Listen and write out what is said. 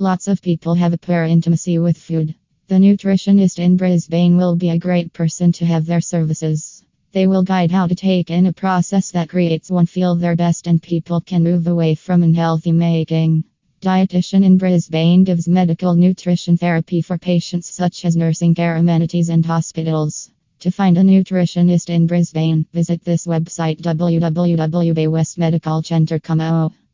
Lots of people have a poor intimacy with food. The nutritionist in Brisbane will be a great person to have their services. They will guide how to take in a process that creates one feel their best and people can move away from unhealthy making. Dietitian in Brisbane gives medical nutrition therapy for patients such as nursing care amenities and hospitals. To find a nutritionist in Brisbane, visit this website www.baywestmedicalcentre.com.